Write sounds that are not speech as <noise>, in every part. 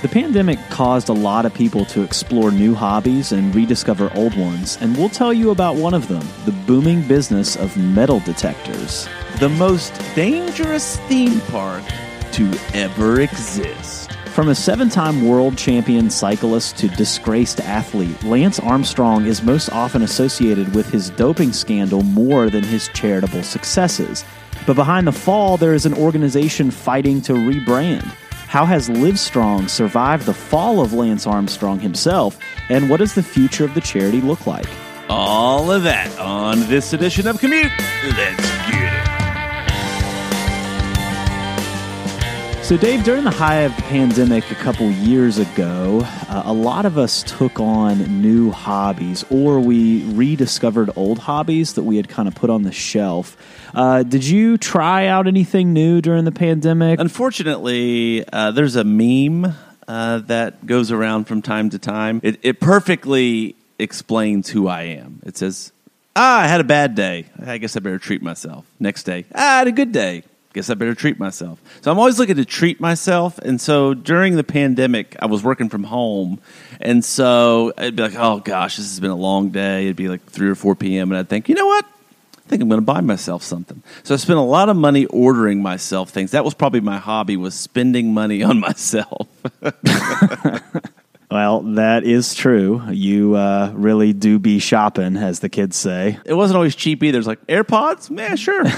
The pandemic caused a lot of people to explore new hobbies and rediscover old ones, and we'll tell you about one of them the booming business of metal detectors. the most dangerous theme park to ever exist. From a seven time world champion cyclist to disgraced athlete, Lance Armstrong is most often associated with his doping scandal more than his charitable successes. But behind the fall, there is an organization fighting to rebrand. How has Livestrong survived the fall of Lance Armstrong himself, and what does the future of the charity look like? All of that on this edition of Commute. Let's So, Dave, during the high of the pandemic a couple years ago, uh, a lot of us took on new hobbies or we rediscovered old hobbies that we had kind of put on the shelf. Uh, did you try out anything new during the pandemic? Unfortunately, uh, there's a meme uh, that goes around from time to time. It, it perfectly explains who I am. It says, Ah, I had a bad day. I guess I better treat myself. Next day, ah, I had a good day. Guess I better treat myself. So I'm always looking to treat myself. And so during the pandemic, I was working from home. And so I'd be like, oh gosh, this has been a long day. It'd be like 3 or 4 p.m. And I'd think, you know what? I think I'm going to buy myself something. So I spent a lot of money ordering myself things. That was probably my hobby was spending money on <laughs> myself. <laughs> Well, that is true. You uh, really do be shopping, as the kids say. it wasn't always cheap either. It's like AirPods, man, sure. <laughs>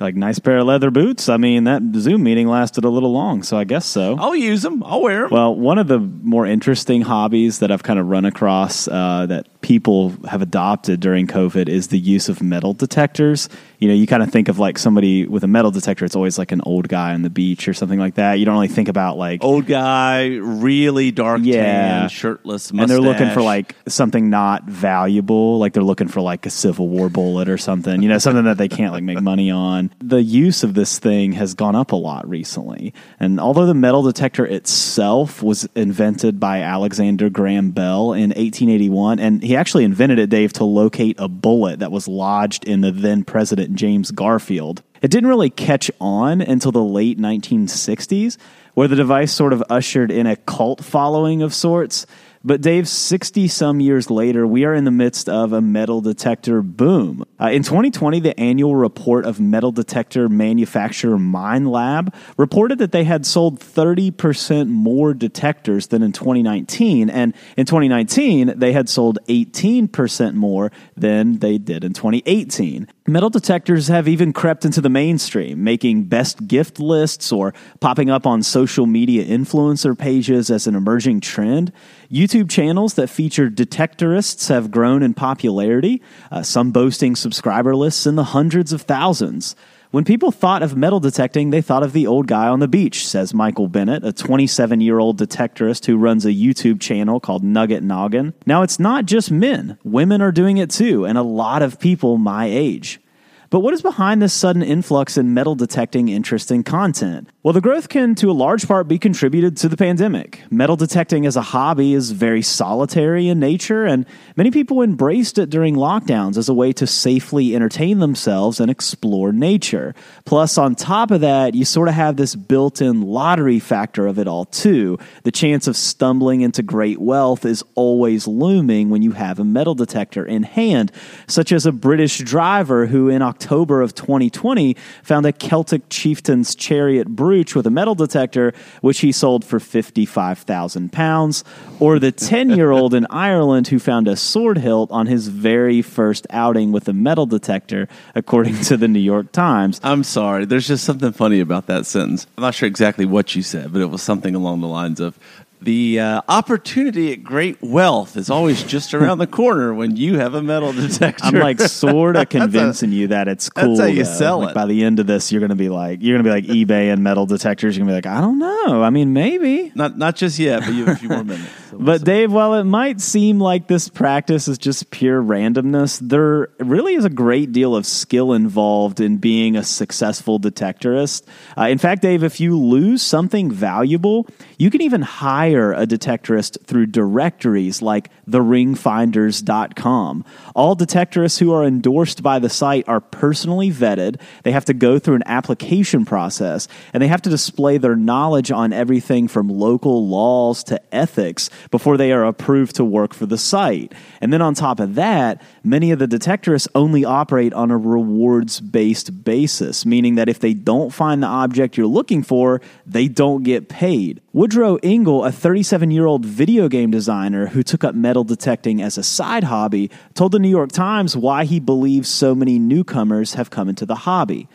Like, nice pair of leather boots. I mean, that Zoom meeting lasted a little long, so I guess so. I'll use them. I'll wear them. Well, one of the more interesting hobbies that I've kind of run across uh, that people have adopted during COVID is the use of metal detectors. You know, you kind of think of like somebody with a metal detector, it's always like an old guy on the beach or something like that. You don't really think about like, Old guy, really dark Yeah. tan, shirtless, mustache. and they're looking for like something not valuable, like they're looking for like a Civil War bullet or something, you know, something that they can't like make money on. The use of this thing has gone up a lot recently. And although the metal detector itself was invented by Alexander Graham Bell in 1881, and he actually invented it, Dave, to locate a bullet that was lodged in the then president James Garfield. It didn't really catch on until the late 1960s, where the device sort of ushered in a cult following of sorts. But Dave, 60 some years later, we are in the midst of a metal detector boom. Uh, in 2020, the annual report of metal detector manufacturer Minelab reported that they had sold 30% more detectors than in 2019. And in 2019, they had sold 18% more than they did in 2018. Metal detectors have even crept into the mainstream, making best gift lists or popping up on social media influencer pages as an emerging trend. YouTube channels that feature detectorists have grown in popularity, uh, some boasting subscriber lists in the hundreds of thousands. When people thought of metal detecting, they thought of the old guy on the beach, says Michael Bennett, a 27 year old detectorist who runs a YouTube channel called Nugget Noggin. Now, it's not just men, women are doing it too, and a lot of people my age. But what is behind this sudden influx in metal detecting interest and content? Well, the growth can, to a large part, be contributed to the pandemic. Metal detecting as a hobby is very solitary in nature, and many people embraced it during lockdowns as a way to safely entertain themselves and explore nature. Plus, on top of that, you sort of have this built in lottery factor of it all, too. The chance of stumbling into great wealth is always looming when you have a metal detector in hand, such as a British driver who, in October of 2020, found a Celtic chieftain's chariot brooch with a metal detector, which he sold for 55,000 pounds, or the 10 year old in Ireland who found a sword hilt on his very first outing with a metal detector, according to the New York Times. I'm sorry. There's just something funny about that sentence. I'm not sure exactly what you said, but it was something along the lines of the uh, opportunity at great wealth is always just around the corner when you have a metal detector. I'm like sort <laughs> of convincing you that it's cool. that's how you though. sell Like, it. By the end of this, you're gonna be like, you're gonna be like eBay and metal detectors. You're gonna be like, I don't know. I mean, maybe. not not just yet, but you have a few more minutes. <laughs> So we'll But see. Dave, while it might seem like this practice is just pure randomness, there really is a great deal of skill involved in being a successful detectorist. Uh, in fact, Dave, if you lose something valuable, you can even hire a detectorist through directories like theringfinders.com. All detectorists who are endorsed by the site are personally vetted. They have to go through an application process and they have to display their knowledge on everything from local laws to ethics before they are approved to work for the site. And then on top of that, many of the detectorists only operate on a rewards based basis, meaning that if they don't find the object you're looking for, they don't get paid. Woodrow Engel, a 37 year old video game designer who took up metal detecting as a side hobby, told the New York Times why he believes so many newcomers have come into the hobby.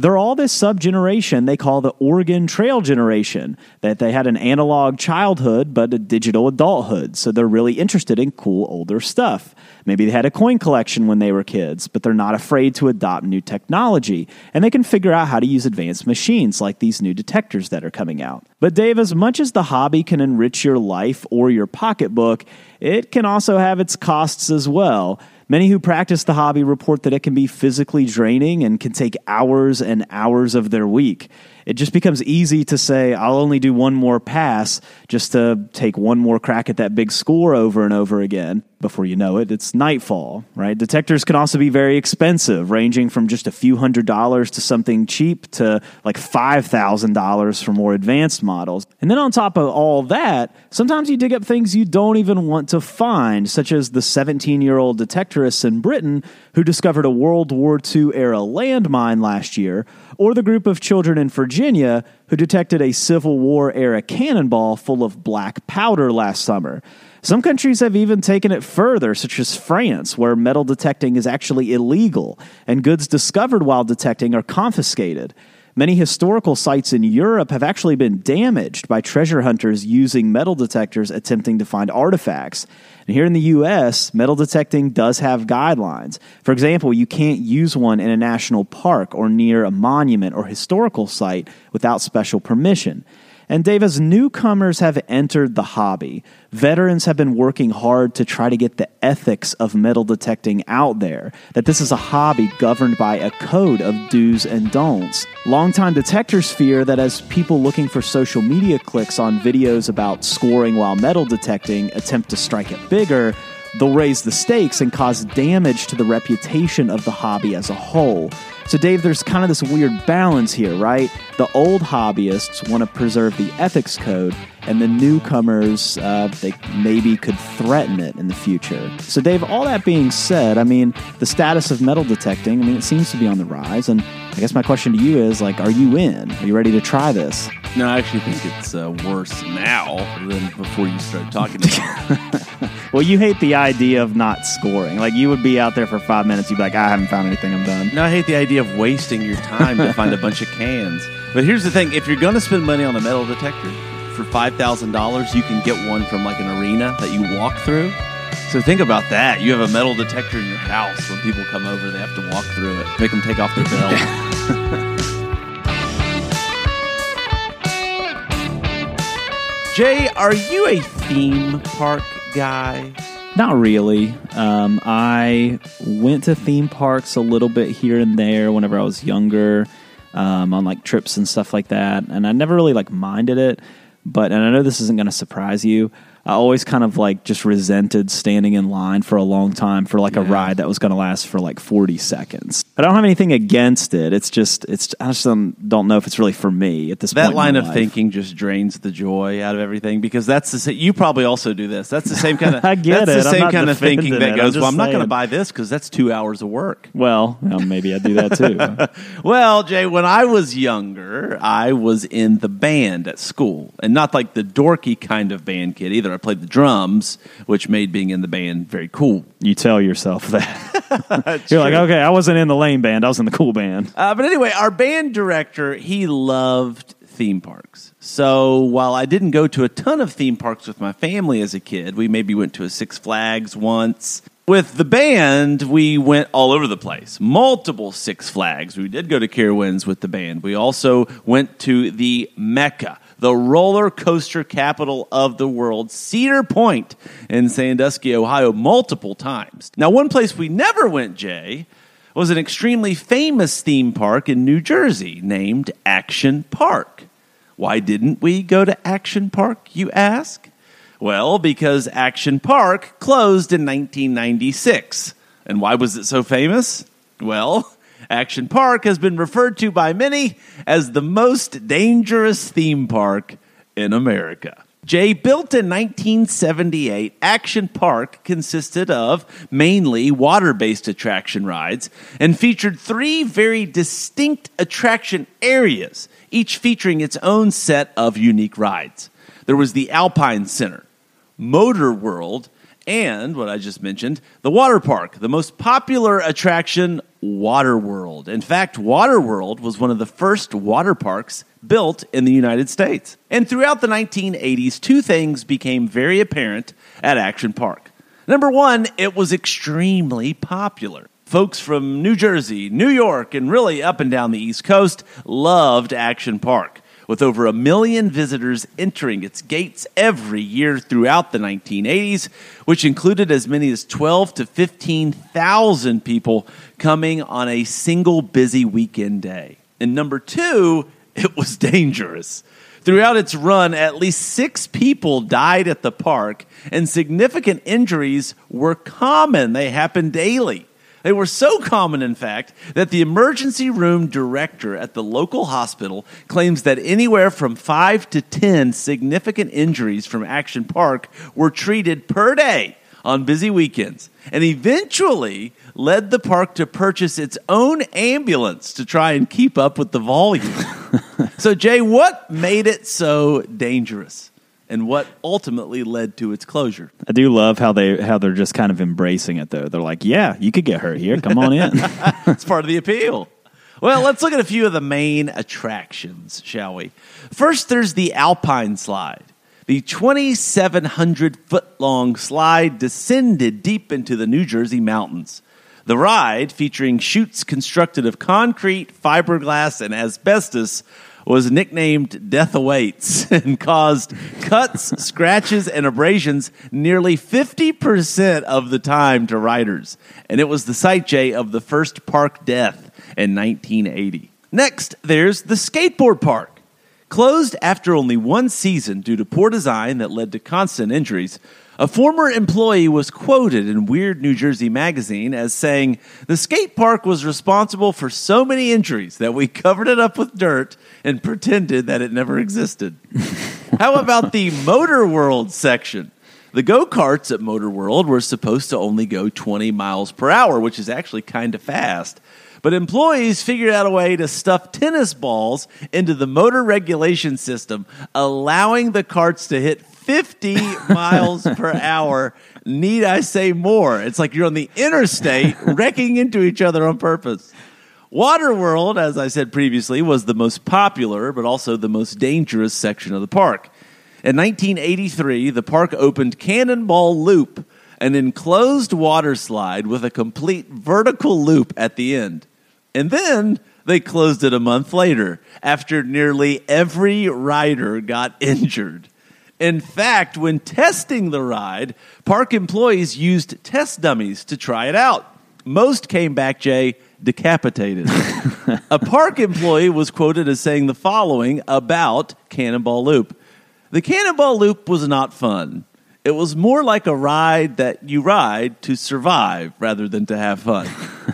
They're all this sub generation they call the Oregon Trail generation, that they had an analog childhood but a digital adulthood. So they're really interested in cool older stuff. Maybe they had a coin collection when they were kids, but they're not afraid to adopt new technology. And they can figure out how to use advanced machines like these new detectors that are coming out. But Dave, as much as the hobby can enrich your life or your pocketbook, it can also have its costs as well. Many who practice the hobby report that it can be physically draining and can take hours and hours of their week. It just becomes easy to say, I'll only do one more pass just to take one more crack at that big score over and over again. Before you know it, it's nightfall, right? Detectors can also be very expensive, ranging from just a few hundred dollars to something cheap to like $5,000 for more advanced models. And then on top of all that, sometimes you dig up things you don't even want to find, such as the 17 year old detectorists in Britain who discovered a World War II era landmine last year, or the group of children in Virginia who detected a Civil War era cannonball full of black powder last summer. Some countries have even taken it further, such as France, where metal detecting is actually illegal and goods discovered while detecting are confiscated. Many historical sites in Europe have actually been damaged by treasure hunters using metal detectors attempting to find artifacts. And here in the US, metal detecting does have guidelines. For example, you can't use one in a national park or near a monument or historical site without special permission. And Dave, as newcomers have entered the hobby, veterans have been working hard to try to get the ethics of metal detecting out there. That this is a hobby governed by a code of do's and don'ts. Longtime detectors fear that as people looking for social media clicks on videos about scoring while metal detecting attempt to strike it bigger, they'll raise the stakes and cause damage to the reputation of the hobby as a whole. So, Dave, there's kind of this weird balance here, right? The old hobbyists want to preserve the ethics code, and the newcomers, uh, they maybe could threaten it in the future. So, Dave, all that being said, I mean, the status of metal detecting, I mean, it seems to be on the rise. And I guess my question to you is, like, are you in? Are you ready to try this? No, I actually think it's uh, worse now than before you started talking about <laughs> it. <laughs> Well, you hate the idea of not scoring. Like, you would be out there for five minutes, you'd be like, I haven't found anything, I'm done. No, I hate the idea of wasting your time to find a bunch of cans. But here's the thing: if you're going to spend money on a metal detector for five thousand dollars, you can get one from like an arena that you walk through. So think about that. You have a metal detector in your house. When people come over, they have to walk through it. Make them take off their belt. <laughs> Jay, are you a theme park guy? Not really. Um, I went to theme parks a little bit here and there whenever I was younger, um, on like trips and stuff like that, and I never really like minded it. But and I know this isn't going to surprise you. I always kind of like just resented standing in line for a long time for like a Yeah. ride that was going to last for like 40 seconds. I don't have anything against it. It's just it's I just don't, don't know if it's really for me at this That point. in line of life. thinking just drains the joy out of everything because that's the you probably also do this. That's the same kind of <laughs> I get that's it. the I'm same kind of thinking that it. I'm goes. Well, I'm not going to buy this because that's two hours of work. Well, well, maybe I do that too. <laughs> Well, Jay, when I was younger, I was in the band at school, and not like the dorky kind of band kid either. I played the drums, which made being in the band very cool. you tell yourself that. <laughs> You're like, okay, I wasn't in the band. I was in the cool band. Uh, but anyway, our band director, he loved theme parks. So while I didn't go to a ton of theme parks with my family as a kid, we maybe went to a Six Flags once. With the band, we went all over the place. Multiple Six Flags. We did go to Carowinds with the band. We also went to the Mecca, the roller coaster capital of the world, Cedar Point in Sandusky, Ohio, multiple times. Now, one place we never went, Jay, was an extremely famous theme park in New Jersey named Action Park. Why didn't we go to Action Park, you ask? Well, because Action Park closed in 1996. And why was it so famous? Well, <laughs> Action Park has been referred to by many as the most dangerous theme park in America. Jay, built in 1978, Action Park consisted of mainly water based attraction rides and featured three very distinct attraction areas, each featuring its own set of unique rides. There was the Alpine Center, Motor World, and what I just mentioned, the water park, the most popular attraction, Waterworld. In fact, Waterworld was one of the first water parks built in the United States. And throughout the 1980s, two things became very apparent at Action Park. Number one, it was extremely popular. Folks from New Jersey, New York, and really up and down the East Coast loved Action Park with over a million visitors entering its gates every year throughout the 1980s, which included as many as 12 to 15,000 people coming on a single busy weekend day. And number two, <laughs> it was dangerous. Throughout its run, at least six people died at the park, and significant injuries were common. They happened daily. They were so common, in fact, that the emergency room director at the local hospital claims that anywhere from five to 10 significant injuries from Action Park were treated per day on busy weekends, and eventually led the park to purchase its own ambulance to try and keep up with the volume. <laughs> so, Jay, what made it so dangerous? And what ultimately led to its closure. I do love how they how they're just kind of embracing it though. They're like, "Yeah, you could get hurt here. Come on in." <laughs> it's part of the appeal. Well, let's look at a few of the main attractions, shall we? First, there's the Alpine Slide. The 2,700 foot long slide descended deep into the New Jersey mountains. The ride, featuring chutes constructed of concrete, fiberglass, and asbestos, was nicknamed Death Awaits <laughs> and caused cuts, scratches, and abrasions nearly 50% of the time to riders. And it was the site, Jay, of the first park death in 1980. Next, there's the skateboard park. Closed after only one season due to poor design that led to constant injuries, a former employee was quoted in Weird New Jersey magazine as saying, The skate park was responsible for so many injuries that we covered it up with dirt and pretended that it never existed. <laughs> How about the Motor World section? The go karts at Motor World were supposed to only go 20 miles per hour, which is actually kind of fast. But employees figured out a way to stuff tennis balls into the motor regulation system, allowing the carts to hit 50 miles per hour. Need I say more? It's like you're on the interstate <laughs> wrecking into each other on purpose. Waterworld, as I said previously, was the most popular but also the most dangerous section of the park. In 1983, the park opened Cannonball Loop, an enclosed water slide with a complete vertical loop at the end. And then they closed it a month later after nearly every rider got <laughs> injured. In fact, when testing the ride, park employees used test dummies to try it out. Most came back, Jay, decapitated. <laughs> a park employee was quoted as saying the following about Cannonball Loop The Cannonball Loop was not fun. It was more like a ride that you ride to survive rather than to have fun.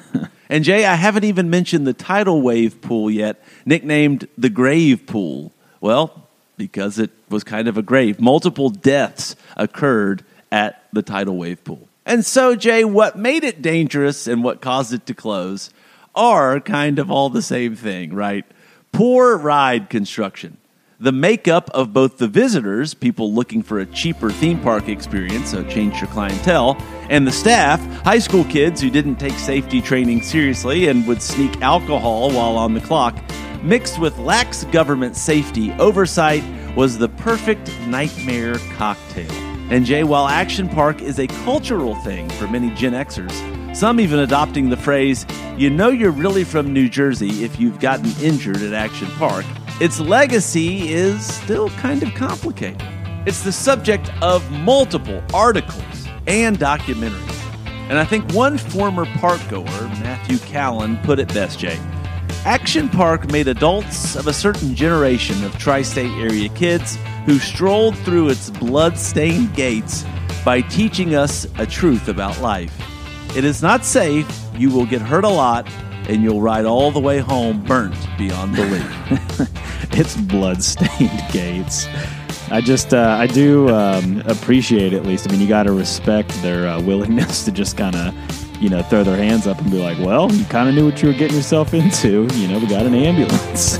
<laughs> and Jay, I haven't even mentioned the tidal wave pool yet, nicknamed the Grave Pool. Well, because it was kind of a grave. Multiple deaths occurred at the tidal wave pool. And so, Jay, what made it dangerous and what caused it to close are kind of all the same thing, right? Poor ride construction. The makeup of both the visitors, people looking for a cheaper theme park experience, so change your clientele, and the staff, high school kids who didn't take safety training seriously and would sneak alcohol while on the clock, mixed with lax government safety oversight, was the perfect nightmare cocktail. And Jay, while Action Park is a cultural thing for many Gen Xers, some even adopting the phrase, you know you're really from New Jersey if you've gotten injured at Action Park, its legacy is still kind of complicated. It's the subject of multiple articles and documentaries. And I think one former park goer, Matthew Callan, put it best, Jay. Action Park made adults of a certain generation of tri state area kids who strolled through its blood stained gates by teaching us a truth about life. It is not safe, you will get hurt a lot, and you'll ride all the way home burnt beyond belief. <laughs> it's blood-stained <laughs> gates. I just, uh, I do um, appreciate at least. I mean, you got to respect their uh, willingness to just kind of, you know, throw their hands up and be like, "Well, you kind of knew what you were getting yourself into. You know, we got an ambulance."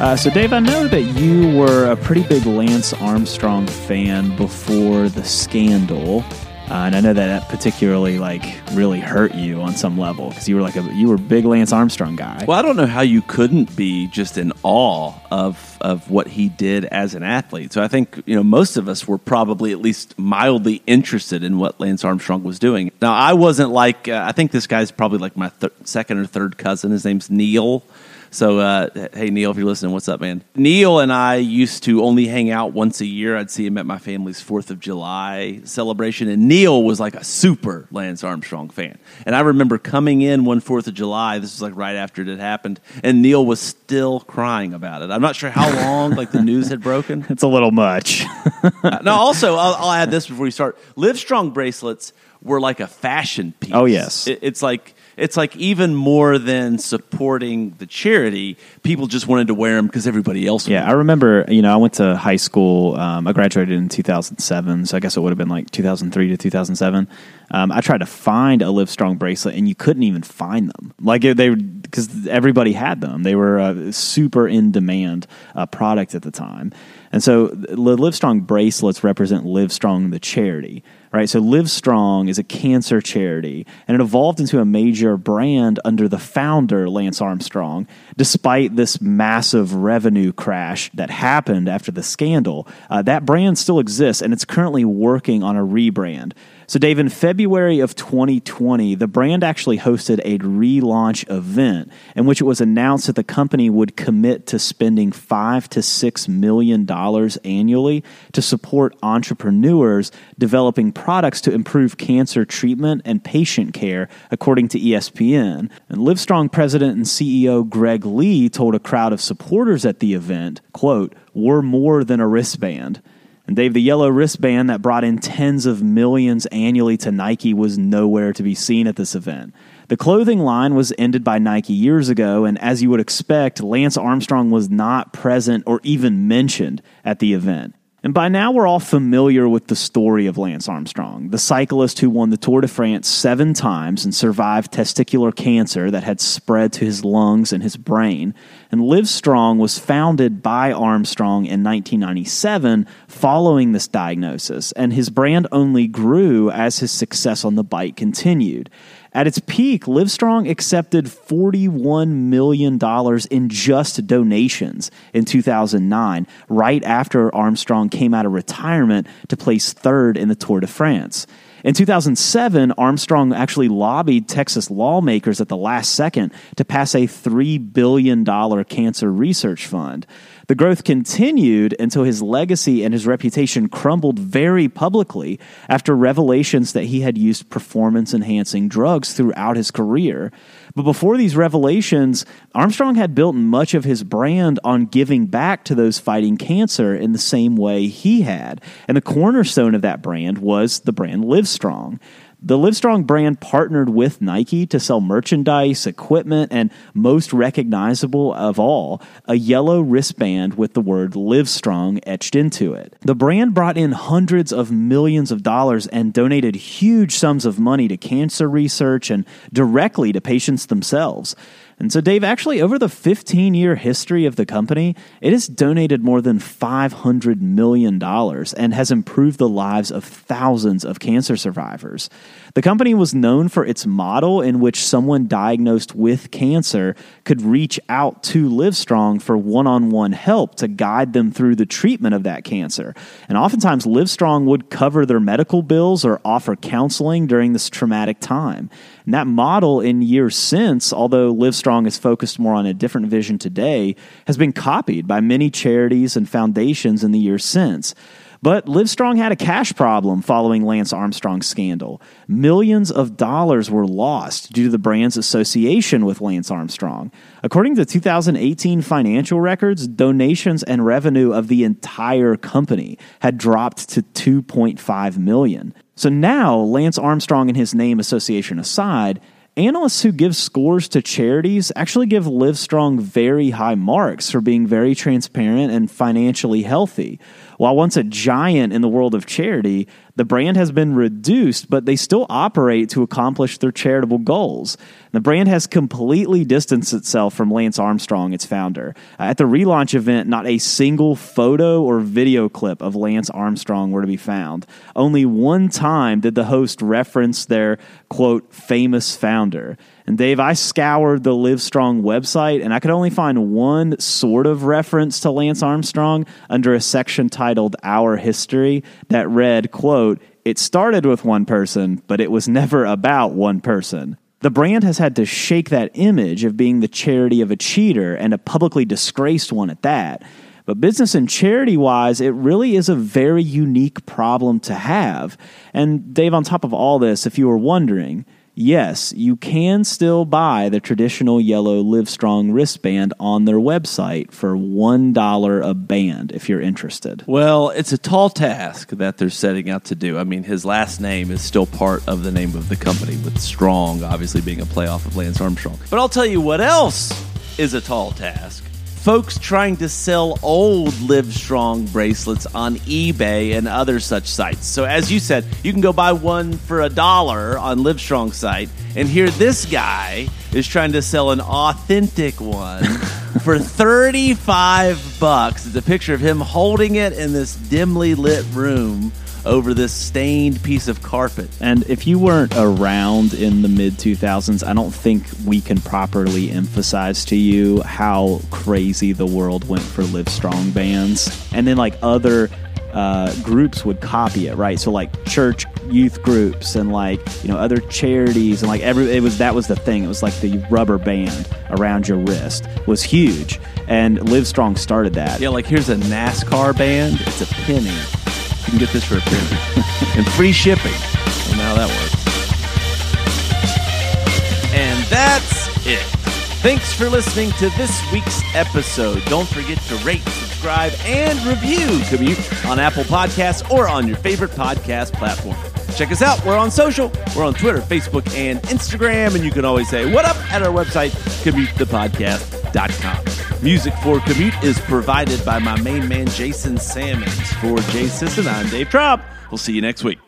Uh, so, Dave, I know that you were a pretty big Lance Armstrong fan before the scandal. Uh, and I know that that particularly like really hurt you on some level because you were like a you were big Lance Armstrong guy. Well, I don't know how you couldn't be just in awe of of what he did as an athlete. So I think you know most of us were probably at least mildly interested in what Lance Armstrong was doing. Now I wasn't like uh, I think this guy's probably like my th- second or third cousin. His name's Neil. So, uh, hey, Neil, if you're listening, what's up, man? Neil and I used to only hang out once a year. I'd see him at my family's 4th of July celebration. And Neil was like a super Lance Armstrong fan. And I remember coming in one 4th of July, this was like right after it had happened, and Neil was still crying about it. I'm not sure how long like the news had broken. <laughs> It's a little much. <laughs> uh, now, also, I'll, I'll add this before we start. Livestrong bracelets were like a fashion piece. Oh, yes. It, it's like it's like even more than supporting the charity, people just wanted to wear them because everybody else. Yeah, I remember. You know, I went to high school. Um, I graduated in 2007, so I guess it would have been like 2003 to 2007. Um, I tried to find a Livestrong bracelet, and you couldn't even find them. Like they, because everybody had them. They were a super in demand uh, product at the time, and so the Livestrong bracelets represent Livestrong, the charity right? So Livestrong is a cancer charity, and it evolved into a major brand under the founder, Lance Armstrong, despite this massive revenue crash that happened after the scandal. Uh, that brand still exists, and it's currently working on a rebrand. So, Dave, in February of 2020, the brand actually hosted a relaunch event in which it was announced that the company would commit to spending five to six million dollars annually to support entrepreneurs developing products to improve cancer treatment and patient care, according to ESPN. And Livestrong president and CEO Greg Lee told a crowd of supporters at the event, quote, we're more than a wristband. And Dave, the yellow wristband that brought in tens of millions annually to Nike was nowhere to be seen at this event. The clothing line was ended by Nike years ago, and as you would expect, Lance Armstrong was not present or even mentioned at the event. And by now, we're all familiar with the story of Lance Armstrong, the cyclist who won the Tour de France seven times and survived testicular cancer that had spread to his lungs and his brain. And Livestrong was founded by Armstrong in 1997 following this diagnosis, and his brand only grew as his success on the bike continued. At its peak, Livestrong accepted $41 million in just donations in 2009, right after Armstrong came out of retirement to place third in the Tour de France. In 2007, Armstrong actually lobbied Texas lawmakers at the last second to pass a $3 billion cancer research fund. The growth continued until his legacy and his reputation crumbled very publicly after revelations that he had used performance enhancing drugs throughout his career. But before these revelations, Armstrong had built much of his brand on giving back to those fighting cancer in the same way he had. And the cornerstone of that brand was the brand Livestrong. The Livestrong brand partnered with Nike to sell merchandise, equipment, and most recognizable of all, a yellow wristband with the word Livestrong etched into it. The brand brought in hundreds of millions of dollars and donated huge sums of money to cancer research and directly to patients themselves. And so, Dave, actually, over the 15 year history of the company, it has donated more than $500 million and has improved the lives of thousands of cancer survivors. The company was known for its model in which someone diagnosed with cancer could reach out to Livestrong for one on one help to guide them through the treatment of that cancer. And oftentimes, Livestrong would cover their medical bills or offer counseling during this traumatic time. And that model in years since, although Livestrong is focused more on a different vision today, has been copied by many charities and foundations in the years since. But Livestrong had a cash problem following Lance Armstrong's scandal. Millions of dollars were lost due to the brand's association with Lance Armstrong. According to 2018 financial records, donations and revenue of the entire company had dropped to 2.5 million. So now, Lance Armstrong and his name association aside, Analysts who give scores to charities actually give Livestrong very high marks for being very transparent and financially healthy. While once a giant in the world of charity, the brand has been reduced, but they still operate to accomplish their charitable goals. The brand has completely distanced itself from Lance Armstrong, its founder. Uh, at the relaunch event, not a single photo or video clip of Lance Armstrong were to be found. Only one time did the host reference their, quote, famous founder. And Dave, I scoured the Livestrong website and I could only find one sort of reference to Lance Armstrong under a section titled Our History that read, quote, it started with one person, but it was never about one person. The brand has had to shake that image of being the charity of a cheater and a publicly disgraced one at that. But business and charity wise, it really is a very unique problem to have. And Dave, on top of all this, if you were wondering, yes, you can still buy the traditional yellow Livestrong wristband on their website for $1 a band if you're interested. Well, it's a tall task that they're setting out to do. I mean, his last name is still part of the name of the company, with Strong obviously being a playoff of Lance Armstrong. But I'll tell you what else is a tall task folks trying to sell old Livestrong bracelets on eBay and other such sites. So, as you said, you can go buy one for a dollar on Livestrong site, and here this guy is trying to sell an authentic one <laughs> for 35 bucks. It's a picture of him holding it in this dimly lit room over this stained piece of carpet. And if you weren't around in the mid 2000s, I don't think we can properly emphasize to you how crazy the world went for Livestrong bands. And then, like, other uh, groups would copy it, right? So like church youth groups and like you know other charities and like every it was that was the thing. It was like the rubber band around your wrist was huge, and Livestrong started that. Yeah, like here's a NASCAR band. It's a penny. Can get this for a <laughs> and free shipping. Don't how that works. And that's it. Thanks for listening to this week's episode. Don't forget to rate, subscribe, and review Commute on Apple Podcasts or on your favorite podcast platform. Check us out. We're on social. We're on Twitter, Facebook, and Instagram. And you can always say, What up? at our website, commutethepodcast.com. Music for Commute is provided by my main man, Jason Sammons. For Jay Sisson, I'm Dave Trop. We'll see you next week.